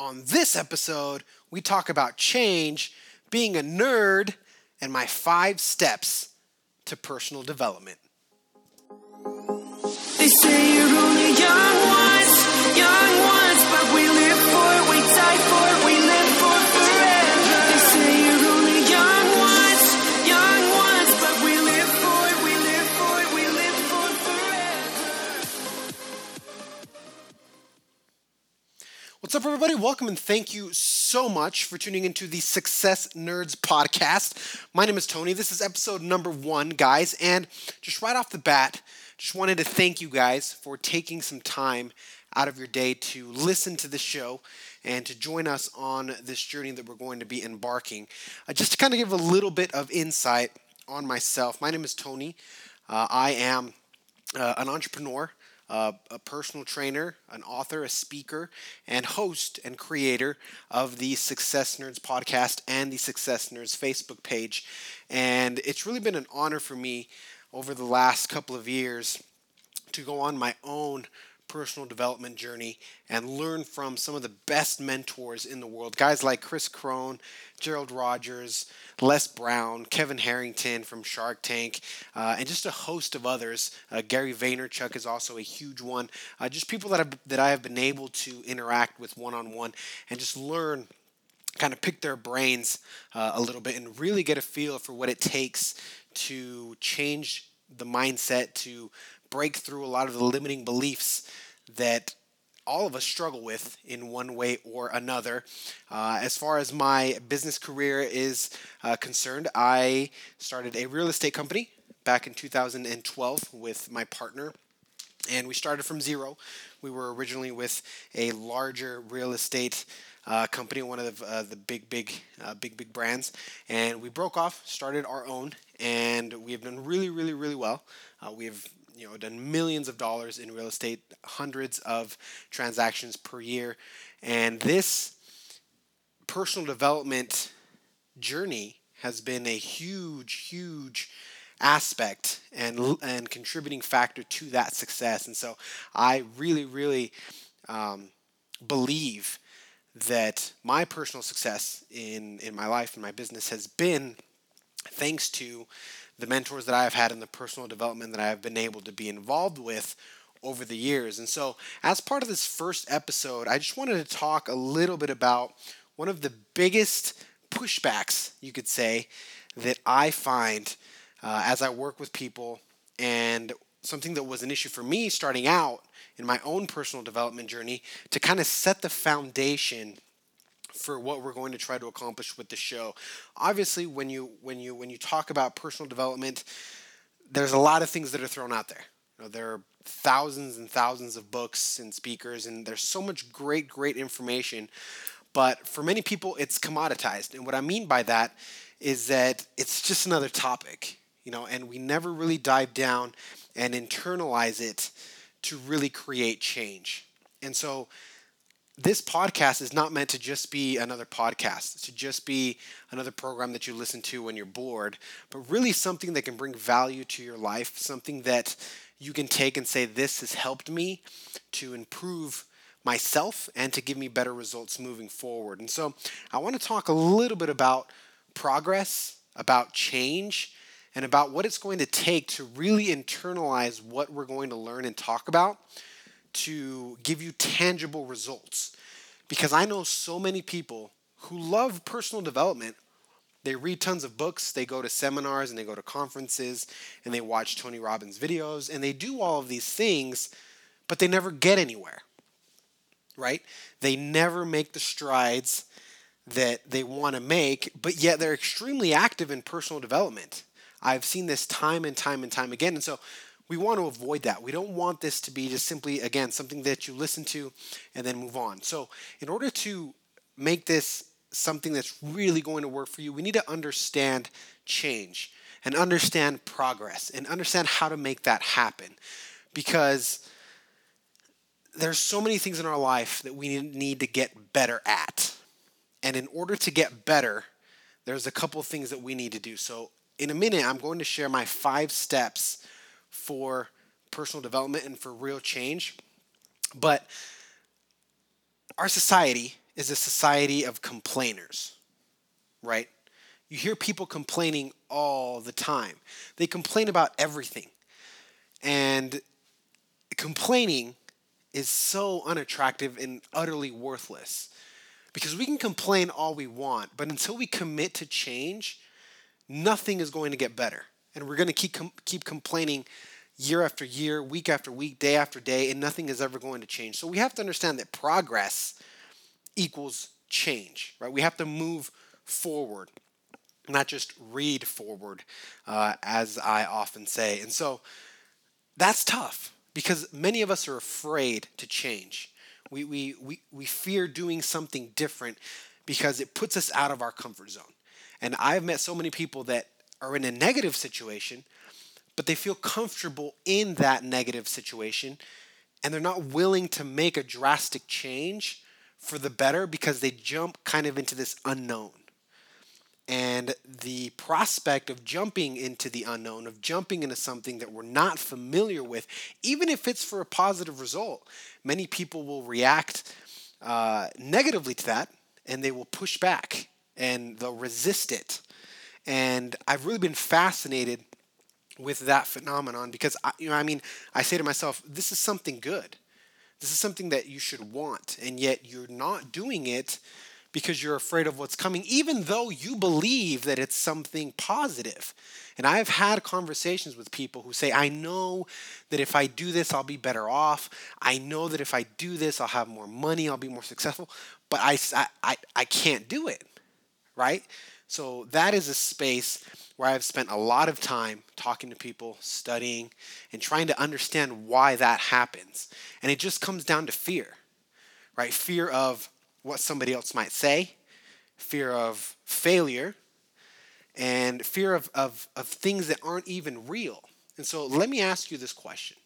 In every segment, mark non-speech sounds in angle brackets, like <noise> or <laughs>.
On this episode, we talk about change, being a nerd, and my five steps to personal development. They say you're only young once, young once, but we live for, we die for, What's up, everybody? Welcome and thank you so much for tuning into the Success Nerds podcast. My name is Tony. This is episode number one, guys. And just right off the bat, just wanted to thank you guys for taking some time out of your day to listen to the show and to join us on this journey that we're going to be embarking. Uh, just to kind of give a little bit of insight on myself, my name is Tony. Uh, I am uh, an entrepreneur, uh, a personal trainer, an author, a speaker, and host and creator of the Success Nerds podcast and the Success Nerds Facebook page. And it's really been an honor for me over the last couple of years to go on my own personal development journey and learn from some of the best mentors in the world. Guys like Chris Crone, Gerald Rogers, Les Brown, Kevin Harrington from Shark Tank, uh, and just a host of others. Uh, Gary Vaynerchuk is also a huge one. Uh, just people that, I've, that I have been able to interact with one on one and just learn kind of pick their brains uh, a little bit and really get a feel for what it takes to change the mindset, to break through a lot of the limiting beliefs that all of us struggle with in one way or another. Uh, as far as my business career is uh, concerned, I started a real estate company back in 2012 with my partner and we started from zero. We were originally with a larger real estate uh, company, one of the, uh, the big, big, uh, big, big brands, and we broke off, started our own, and we have done really, really, really well. Uh, we have you know done millions of dollars in real estate, hundreds of transactions per year, and this personal development journey has been a huge, huge aspect and and contributing factor to that success. And so I really, really um, believe that my personal success in in my life and my business has been thanks to the mentors that I have had and the personal development that I have been able to be involved with over the years. And so, as part of this first episode, I just wanted to talk a little bit about one of the biggest pushbacks, you could say, that I find uh, as I work with people, and something that was an issue for me starting out in my own personal development journey to kind of set the foundation for what we're going to try to accomplish with the show. Obviously, when you when you when you talk about personal development, there's a lot of things that are thrown out there. You know, there are thousands and thousands of books and speakers, and there's so much great, great information. But for many people, it's commoditized. And what I mean by that is that it's just another topic, you know, and we never really dive down and internalize it to really create change. And so this podcast is not meant to just be another podcast, to just be another program that you listen to when you're bored, but really something that can bring value to your life, something that you can take and say, This has helped me to improve myself and to give me better results moving forward. And so I want to talk a little bit about progress, about change, and about what it's going to take to really internalize what we're going to learn and talk about to give you tangible results. Because I know so many people who love personal development. They read tons of books, they go to seminars and they go to conferences and they watch Tony Robbins videos and they do all of these things, but they never get anywhere. Right? They never make the strides that they want to make, but yet they're extremely active in personal development. I've seen this time and time and time again. And so we want to avoid that. We don't want this to be just simply, again, something that you listen to and then move on. So, in order to make this something that's really going to work for you, we need to understand change and understand progress and understand how to make that happen. Because there's so many things in our life that we need to get better at. And in order to get better, there's a couple things that we need to do. So, in a minute, I'm going to share my five steps for personal development and for real change. But our society is a society of complainers, right? You hear people complaining all the time. They complain about everything. And complaining is so unattractive and utterly worthless because we can complain all we want, but until we commit to change, nothing is going to get better. And we're going to keep com- keep complaining year after year, week after week, day after day, and nothing is ever going to change. So we have to understand that progress equals change, right? We have to move forward, not just read forward, uh, as I often say. And so that's tough because many of us are afraid to change. We, we, we, we fear doing something different because it puts us out of our comfort zone. And I've met so many people that are in a negative situation, but they feel comfortable in that negative situation and they're not willing to make a drastic change for the better because they jump kind of into this unknown. And the prospect of jumping into the unknown, of jumping into something that we're not familiar with, even if it's for a positive result, many people will react uh, negatively to that and they will push back and they'll resist it. And I've really been fascinated with that phenomenon because I, you know I mean I say to myself this is something good. This is something that you should want and yet you're not doing it because you're afraid of what's coming even though you believe that it's something positive. And I've had conversations with people who say I know that if I do this I'll be better off. I know that if I do this I'll have more money, I'll be more successful, but I I I can't do it. Right? So that is a space where I've spent a lot of time talking to people, studying, and trying to understand why that happens. And it just comes down to fear, right? Fear of what somebody else might say, fear of failure, and fear of, of, of things that aren't even real. And so let me ask you this question.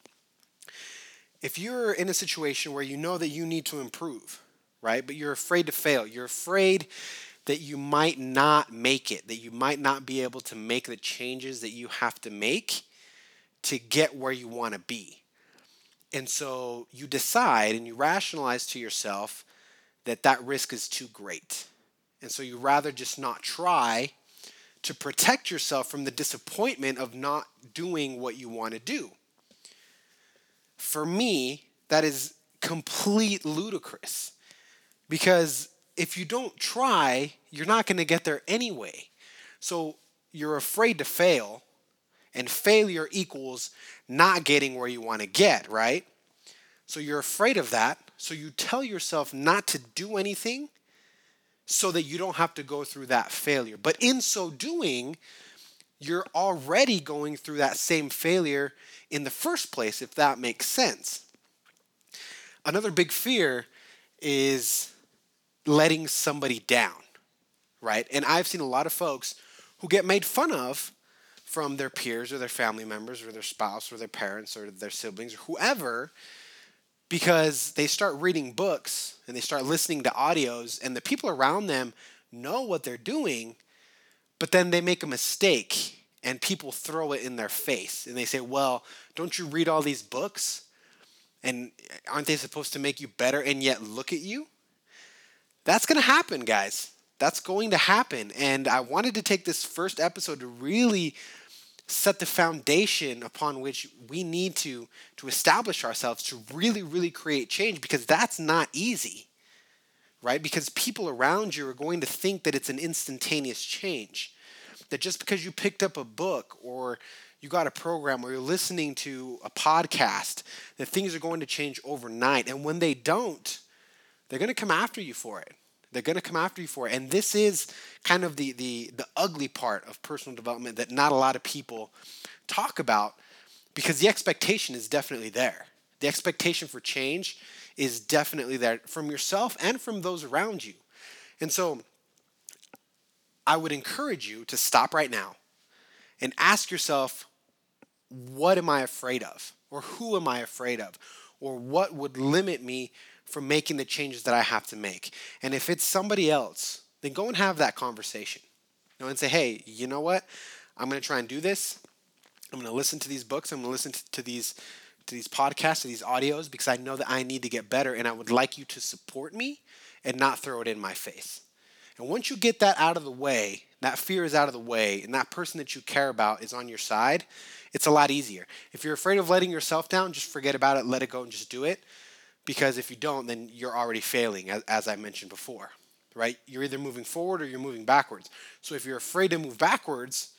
If you're in a situation where you know that you need to improve, right, but you're afraid to fail, you're afraid that you might not make it, that you might not be able to make the changes that you have to make to get where you want to be. And so you decide and you rationalize to yourself that that risk is too great. And so you rather just not try to protect yourself from the disappointment of not doing what you want to do. For me, that is complete ludicrous because if you don't try, you're not going to get there anyway. So you're afraid to fail, and failure equals not getting where you want to get, right? So you're afraid of that. So you tell yourself not to do anything so that you don't have to go through that failure. But in so doing, you're already going through that same failure in the first place, if that makes sense. Another big fear is letting somebody down, right? And I've seen a lot of folks who get made fun of from their peers or their family members or their spouse or their parents or their siblings or whoever because they start reading books and they start listening to audios and the people around them know what they're doing but then they make a mistake and people throw it in their face and they say well don't you read all these books and aren't they supposed to make you better and yet look at you that's going to happen, guys. That's going to happen. And I wanted to take this first episode to really set the foundation upon which we need to to establish ourselves to really really create change because that's not easy right because people around you are going to think that it's an instantaneous change that just because you picked up a book or you got a program or you're listening to a podcast that things are going to change overnight and when they don't they're going to come after you for it. They're going to come after you for it. And this is kind of the, the, the ugly part of personal development that not a lot of people talk about because the expectation is definitely there. The expectation for change is definitely there from yourself and from those around you. And so I would encourage you to stop right now and ask yourself, what am I afraid of? Or who am I afraid of? Or what would limit me from making the changes that I have to make. And if it's somebody else, then go and have that conversation. You know, and say, hey, you know what? I'm going to try and do this. I'm going to listen to these books. I'm going to listen to these to these podcasts, to these audios, because I know that I need to get better, and I would like you to support me and not throw it in my face. And once you get that out of the way, that fear is out of the way, and that person that you care about is on your side, it's a lot easier. If you're afraid of letting yourself down, just forget about it, let it go, and just do it. Because if you don't, then you're already failing, as, as I mentioned before, right? You're either moving forward or you're moving backwards. So if you're afraid to move backwards,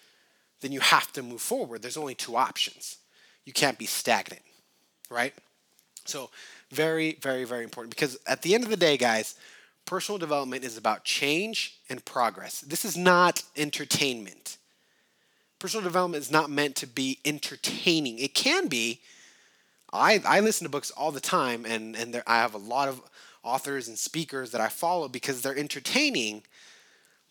then you have to move forward. There's only two options. You can't be stagnant, right? So, very, very, very important because at the end of the day, guys, personal development is about change and progress. This is not entertainment. Personal development is not meant to be entertaining. It can be. I, I listen to books all the time, and, and there, I have a lot of authors and speakers that I follow because they're entertaining,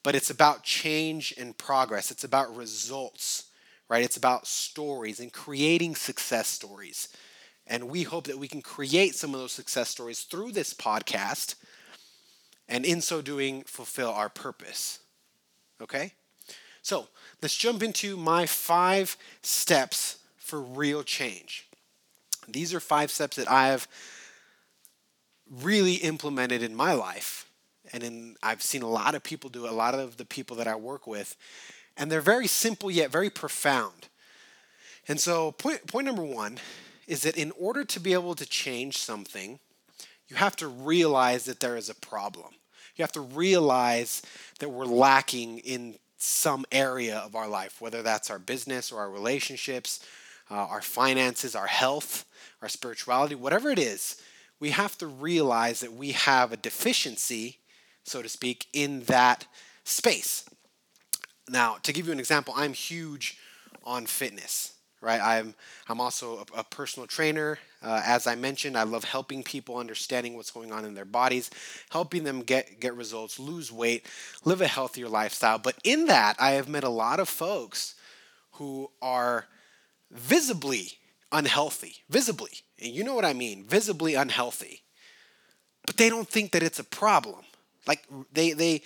but it's about change and progress. It's about results, right? It's about stories and creating success stories. And we hope that we can create some of those success stories through this podcast and in so doing, fulfill our purpose. Okay? So let's jump into my five steps for real change. These are five steps that I have really implemented in my life. And in, I've seen a lot of people do it, a lot of the people that I work with. And they're very simple yet very profound. And so, point, point number one is that in order to be able to change something, you have to realize that there is a problem. You have to realize that we're lacking in some area of our life, whether that's our business or our relationships, uh, our finances, our health, our spirituality, whatever it is, we have to realize that we have a deficiency, so to speak, in that space. Now, to give you an example, I'm huge on fitness right? I'm I'm also a, a personal trainer. Uh, as I mentioned, I love helping people understanding what's going on in their bodies, helping them get get results, lose weight, live a healthier lifestyle. But in that, I have met a lot of folks who are visibly unhealthy, visibly, and you know what I mean, visibly unhealthy. But they don't think that it's a problem. Like they they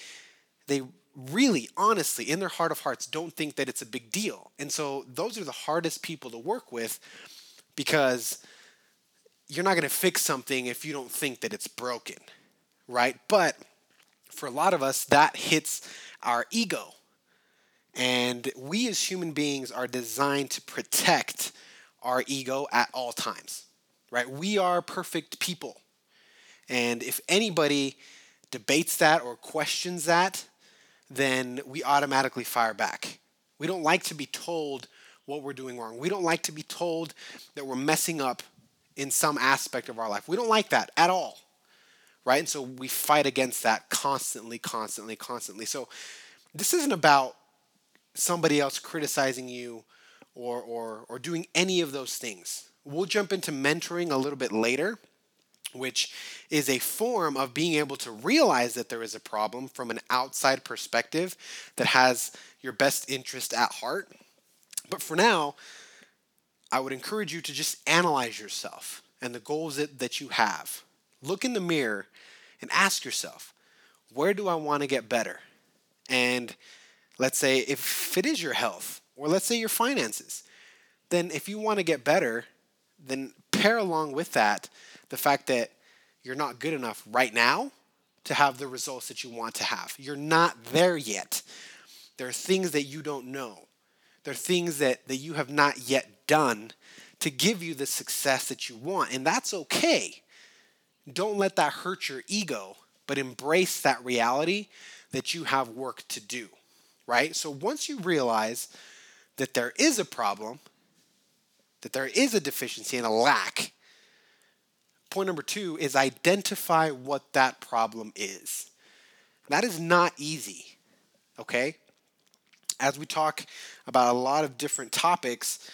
they really, honestly, in their heart of hearts, don't think that it's a big deal. And so those are the hardest people to work with because you're not going to fix something if you don't think that it's broken, right? But for a lot of us, that hits our ego. And we as human beings are designed to protect our ego at all times, right? We are perfect people. And if anybody debates that or questions that, then we automatically fire back. We don't like to be told what we're doing wrong. We don't like to be told that we're messing up in some aspect of our life. We don't like that at all. Right? And so we fight against that constantly, constantly, constantly. So this isn't about somebody else criticizing you or, or, or doing any of those things. We'll jump into mentoring a little bit later which is a form of being able to realize that there is a problem from an outside perspective that has your best interest at heart. But for now, I would encourage you to just analyze yourself and the goals that, that you have. Look in the mirror and ask yourself, where do I want to get better? And let's say if it is your health, or let's say your finances, then if you want to get better, then pair along with that the fact that you're not good enough right now to have the results that you want to have. You're not there yet. There are things that you don't know. There are things that, that you have not yet done to give you the success that you want. And that's okay. Don't let that hurt your ego, but embrace that reality that you have work to do, right? So once you realize that there is a problem, that there is a deficiency and a lack, Point number two is identify what that problem is. That is not easy, okay? As we talk about a lot of different topics,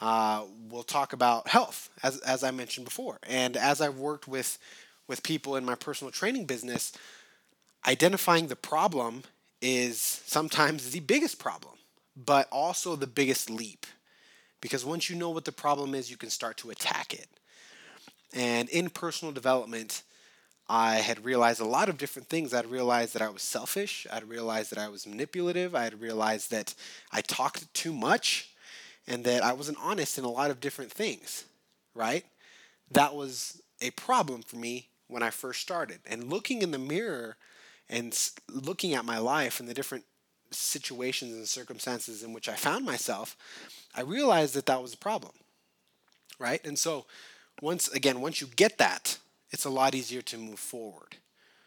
uh, we'll talk about health, as, as I mentioned before. And as I've worked with, with people in my personal training business, identifying the problem is sometimes the biggest problem, but also the biggest leap. Because once you know what the problem is, you can start to attack it. And in personal development, I had realized a lot of different things. I'd realized that I was selfish. I'd realized that I was manipulative. I had realized that I talked too much and that I wasn't honest in a lot of different things, right? That was a problem for me when I first started. And looking in the mirror and looking at my life and the different situations and circumstances in which I found myself, I realized that that was a problem. Right? And so, once again, once you get that, it's a lot easier to move forward.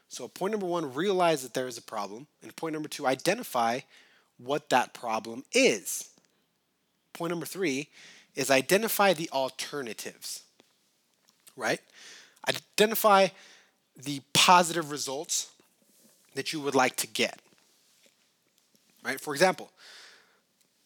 So, point number one, realize that there is a problem. And point number two, identify what that problem is. Point number three is identify the alternatives, right? Identify the positive results that you would like to get, right? For example,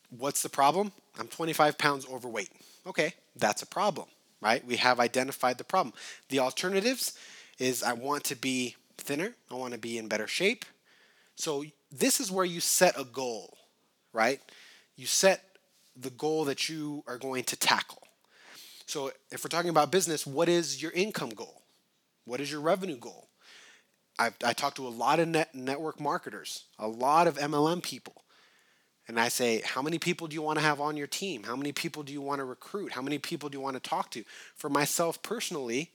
what's the problem? I'm 25 pounds overweight. Okay, that's a problem, right? We have identified the problem. The alternatives is I want to be thinner, I want to be in better shape. So this is where you set a goal, right? You set the goal that you are going to tackle. So if we're talking about business, what is your income goal? What is your revenue goal? I've, I talk to a lot of net, network marketers, a lot of MLM people. And I say, how many people do you want to have on your team? How many people do you want to recruit? How many people do you want to talk to? For myself personally,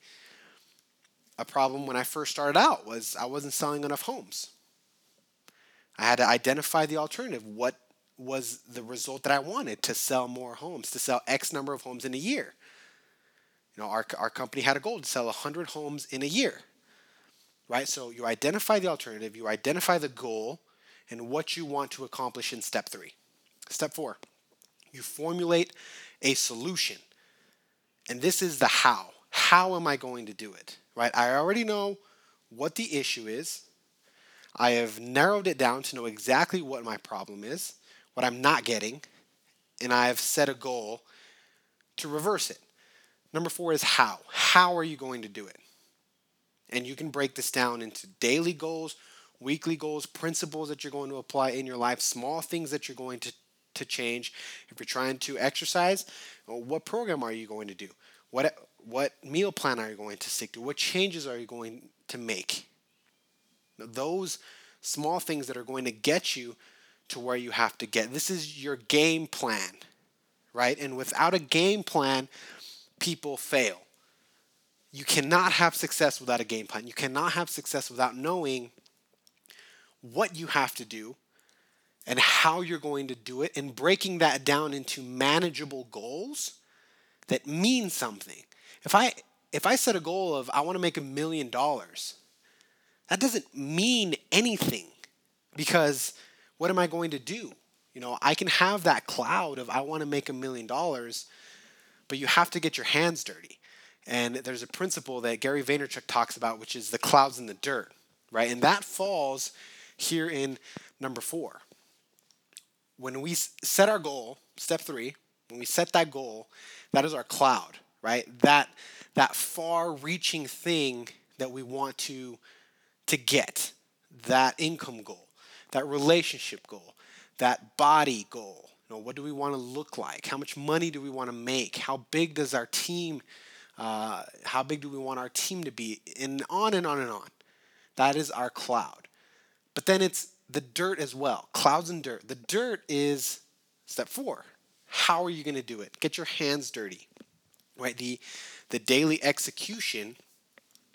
a problem when I first started out was I wasn't selling enough homes. I had to identify the alternative. What was the result that I wanted to sell more homes, to sell X number of homes in a year? You know, our, our company had a goal to sell 100 homes in a year, right? So you identify the alternative, you identify the goal, and what you want to accomplish in step three. Step four, you formulate a solution. And this is the how. How am I going to do it? Right? I already know what the issue is. I have narrowed it down to know exactly what my problem is, what I'm not getting, and I have set a goal to reverse it. Number four is how. How are you going to do it? And you can break this down into daily goals, weekly goals, principles that you're going to apply in your life, small things that you're going to, to change. If you're trying to exercise, what program are you going to do? What, what meal plan are you going to stick to? What changes are you going to make? Those small things that are going to get you to where you have to get. This is your game plan, right? And without a game plan, people fail. You cannot have success without a game plan. You cannot have success without knowing what you have to do and how you're going to do it and breaking that down into manageable goals that mean something. If I if I set a goal of I want to make a million dollars, that doesn't mean anything because what am I going to do? You know, I can have that cloud of I want to make a million dollars, but you have to get your hands dirty. And there's a principle that Gary Vaynerchuk talks about, which is the clouds in the dirt, right? And that falls here in number four. When we set our goal, step three, when we set that goal, that is our cloud, right? That that far-reaching thing that we want to to get, that income goal, that relationship goal, that body goal. You know, what do we want to look like? How much money do we want to make? How big does our team? Uh, how big do we want our team to be? And on and on and on. That is our cloud. But then it's the dirt as well. Clouds and dirt. The dirt is step four. How are you going to do it? Get your hands dirty. Right? The the daily execution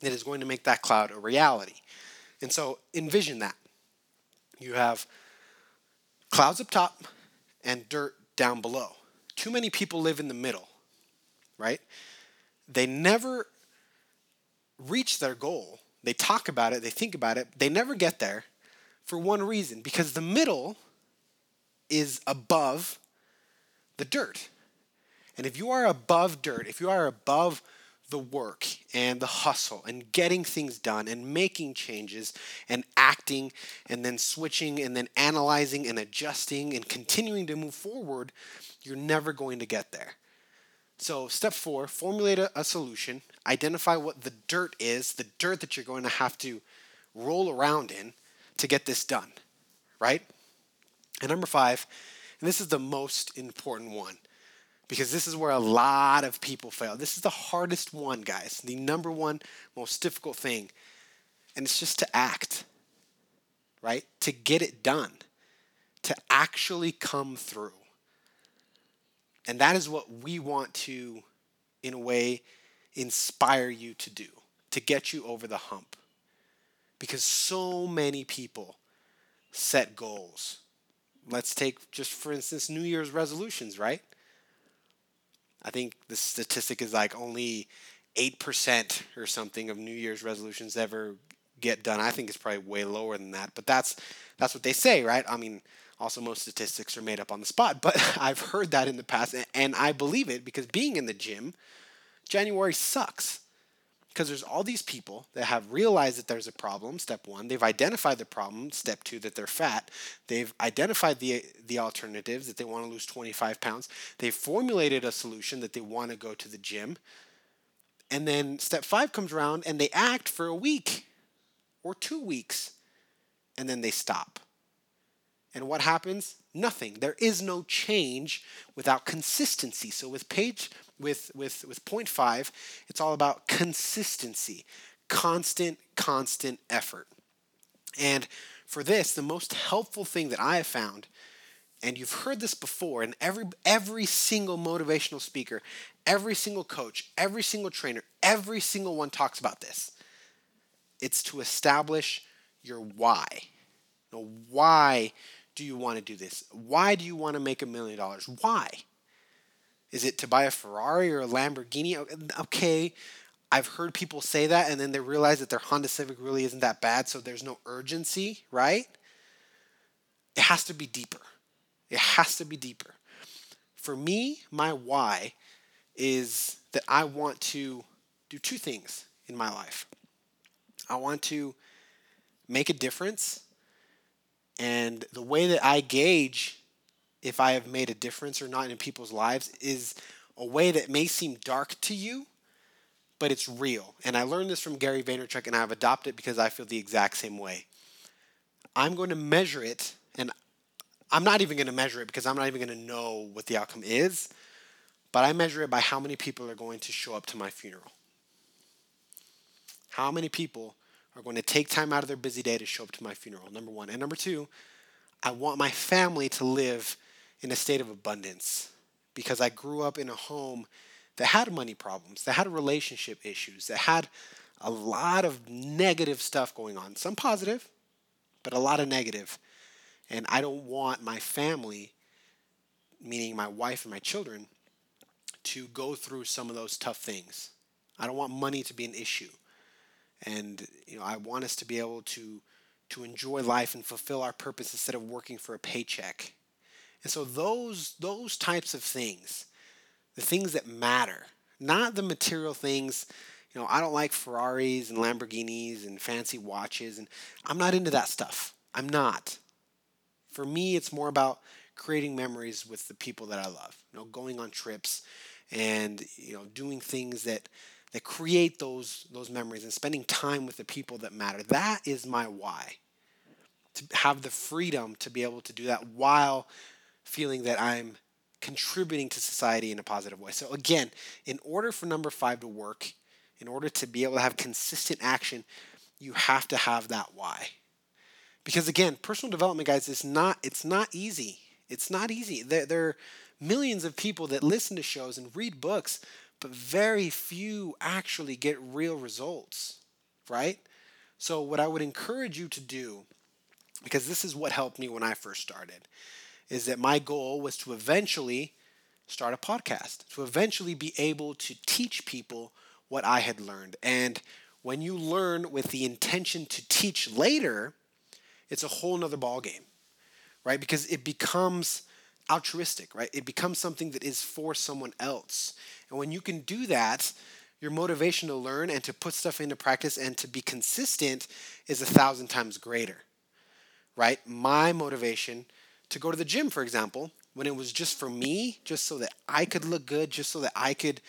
that is going to make that cloud a reality. And so envision that. You have clouds up top and dirt down below. Too many people live in the middle, right? They never reach their goal. They talk about it, they think about it, they never get there for one reason because the middle is above the dirt. And if you are above dirt, if you are above the work and the hustle and getting things done and making changes and acting and then switching and then analyzing and adjusting and continuing to move forward, you're never going to get there. So, step four formulate a, a solution, identify what the dirt is, the dirt that you're going to have to roll around in to get this done, right? And number five, and this is the most important one because this is where a lot of people fail. This is the hardest one, guys, the number one most difficult thing. And it's just to act, right? To get it done, to actually come through. And that is what we want to, in a way, inspire you to do. to get you over the hump. Because so many people set goals. Let's take, just for instance, New Year's resolutions, right? I think the statistic is like only 8% or something of New Year's resolutions ever get done. I think it's probably way lower than that, but that's that's what they say, right? I mean, also most statistics are made up on the spot, but <laughs> I've heard that in the past and I believe it because being in the gym, January sucks. Because there's all these people that have realized that there's a problem, step one. They've identified the problem, step two, that they're fat. They've identified the, the alternatives, that they want to lose 25 pounds. They've formulated a solution that they want to go to the gym. And then step five comes around and they act for a week or two weeks. And then they stop. And what happens? Nothing. There is no change without consistency. So with page with with with point five, it's all about consistency, constant, constant effort. And for this, the most helpful thing that I have found, and you've heard this before, and every every single motivational speaker, every single coach, every single trainer, every single one talks about this. It's to establish your why. Now, why do you want to do this? Why do you want to make a million dollars? Why? Is it to buy a Ferrari or a Lamborghini? Okay, I've heard people say that and then they realize that their Honda Civic really isn't that bad, so there's no urgency, right? It has to be deeper. It has to be deeper. For me, my why is that I want to do two things in my life. I want to make a difference and the way that I gauge if I have made a difference or not in people's lives is a way that may seem dark to you, but it's real. And I learned this from Gary Vaynerchuk and I've adopted it because I feel the exact same way. I'm going to measure it, and I'm not even going to measure it because I'm not even going to know what the outcome is, but I measure it by how many people are going to show up to my funeral. How many people are going to take time out of their busy day to show up to my funeral, number one. And number two, I want my family to live in a state of abundance because I grew up in a home that had money problems, that had relationship issues, that had a lot of negative stuff going on. Some positive, but a lot of negative. And I don't want my family, meaning my wife and my children, to go through some of those tough things. I don't want money to be an issue and you know I want us to be able to to enjoy life and fulfill our purpose instead of working for a paycheck. And so those those types of things, the things that matter, not the material things. You know, I don't like Ferraris and Lamborghinis and fancy watches, and I'm not into that stuff. I'm not. For me, it's more about creating memories with the people that I love. You know, going on trips and you know doing things that that create those those memories and spending time with the people that matter. That is my why. To have the freedom to be able to do that while feeling that I'm contributing to society in a positive way. So again, in order for number 5 to work, in order to be able to have consistent action, you have to have that why. Because again, personal development guys is not it's not easy. It's not easy. There, there are millions of people that listen to shows and read books but very few actually get real results, right? So, what I would encourage you to do, because this is what helped me when I first started, is that my goal was to eventually start a podcast, to eventually be able to teach people what I had learned. And when you learn with the intention to teach later, it's a whole nother ballgame, right? Because it becomes altruistic, right? It becomes something that is for someone else. And when you can do that, your motivation to learn and to put stuff into practice and to be consistent is a thousand times greater, right? My motivation to go to the gym, for example, when it was just for me, just so that I could look good, just so that I could,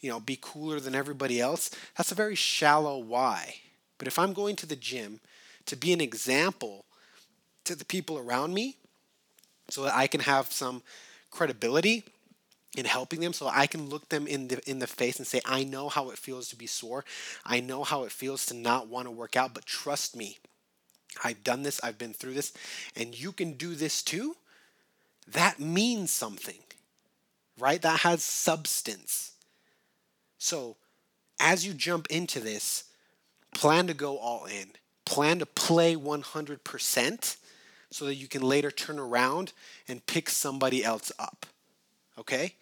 you know, be cooler than everybody else, that's a very shallow why. But if I'm going to the gym to be an example to the people around me, so that I can have some credibility in helping them so I can look them in the in the face and say I know how it feels to be sore. I know how it feels to not want to work out, but trust me. I've done this, I've been through this, and you can do this too. That means something. Right? That has substance. So, as you jump into this, plan to go all in. Plan to play 100% so that you can later turn around and pick somebody else up. Okay?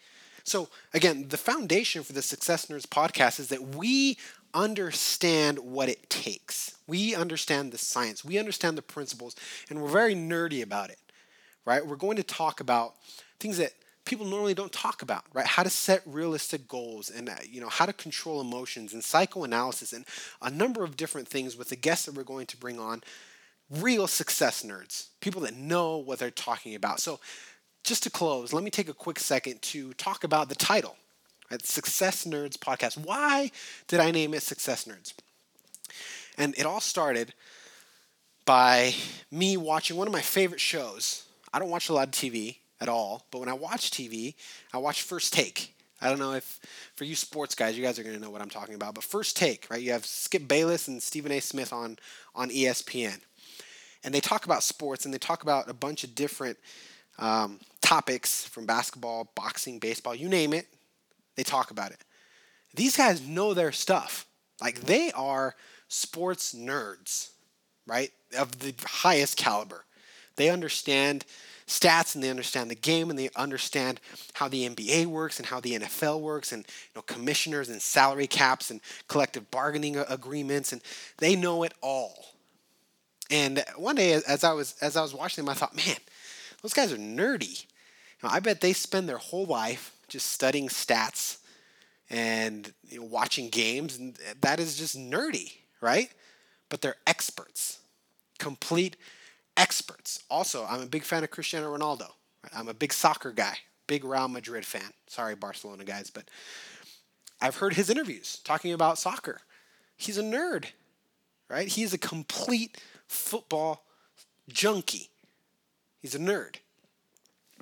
So, again, the foundation for the Success Nerds podcast is that we understand what it takes. We understand the science, we understand the principles, and we're very nerdy about it, right? We're going to talk about things that people normally don't talk about, right? How to set realistic goals and uh, you know how to control emotions and psychoanalysis and a number of different things with the guests that we're going to bring on real success nerds, people that know what they're talking about. So just to close, let me take a quick second to talk about the title, right? Success Nerds podcast. Why did I name it Success Nerds? And it all started by me watching one of my favorite shows. I don't watch a lot of TV at all, but when I watch TV, I watch First Take. I don't know if for you sports guys, you guys are going to know what I'm talking about. But First Take, right? You have Skip Bayless and Stephen A. Smith on on ESPN, and they talk about sports and they talk about a bunch of different um, topics from basketball, boxing, baseball, you name it, they talk about it. These guys know their stuff. Like they are sports nerds, right? Of the highest caliber. They understand stats and they understand the game and they understand how the NBA works and how the NFL works and you know commissioners and salary caps and collective bargaining agreements and they know it all. And one day as I was as I was watching them I thought, man, those guys are nerdy. I bet they spend their whole life just studying stats and you know, watching games, and that is just nerdy, right? But they're experts, complete experts. Also, I'm a big fan of Cristiano Ronaldo. I'm a big soccer guy, big Real Madrid fan. Sorry, Barcelona guys, but I've heard his interviews talking about soccer. He's a nerd, right? He's a complete football junkie. He's a nerd.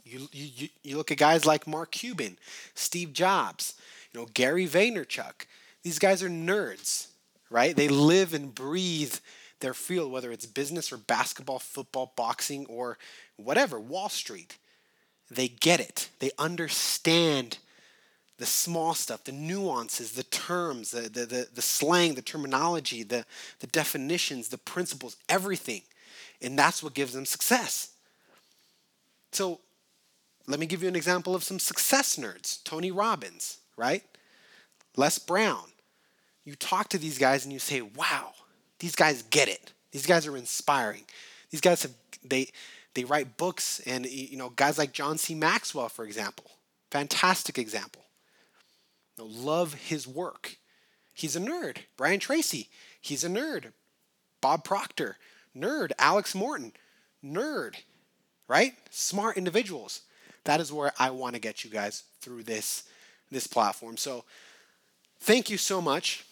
You, you, you look at guys like Mark Cuban, Steve Jobs, you know, Gary Vaynerchuk. These guys are nerds, right? They live and breathe their field, whether it's business or basketball, football, boxing, or whatever, Wall Street. They get it. They understand the small stuff, the nuances, the terms, the, the, the, the slang, the terminology, the, the definitions, the principles, everything. And that's what gives them success. So let me give you an example of some success nerds Tony Robbins, right? Les Brown. You talk to these guys and you say, wow, these guys get it. These guys are inspiring. These guys have, they, they write books and, you know, guys like John C. Maxwell, for example, fantastic example. Know, love his work. He's a nerd. Brian Tracy, he's a nerd. Bob Proctor, nerd. Alex Morton, nerd right? Smart individuals. That is where I want to get you guys through this this platform. So thank you so much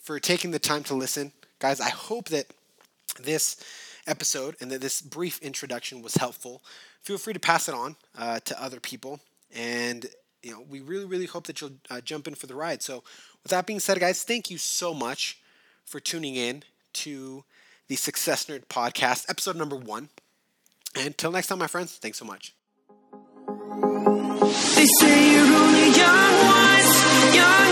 for taking the time to listen. Guys, I hope that this episode and that this brief introduction was helpful. Feel free to pass it on uh, to other people. And you know, we really, really hope that you'll uh, jump in for the ride. So, with that being said, guys, thank you so much for tuning in to the Success Nerd podcast, episode number one. And until next time, my friends, thanks so much. They say you're only young once, young.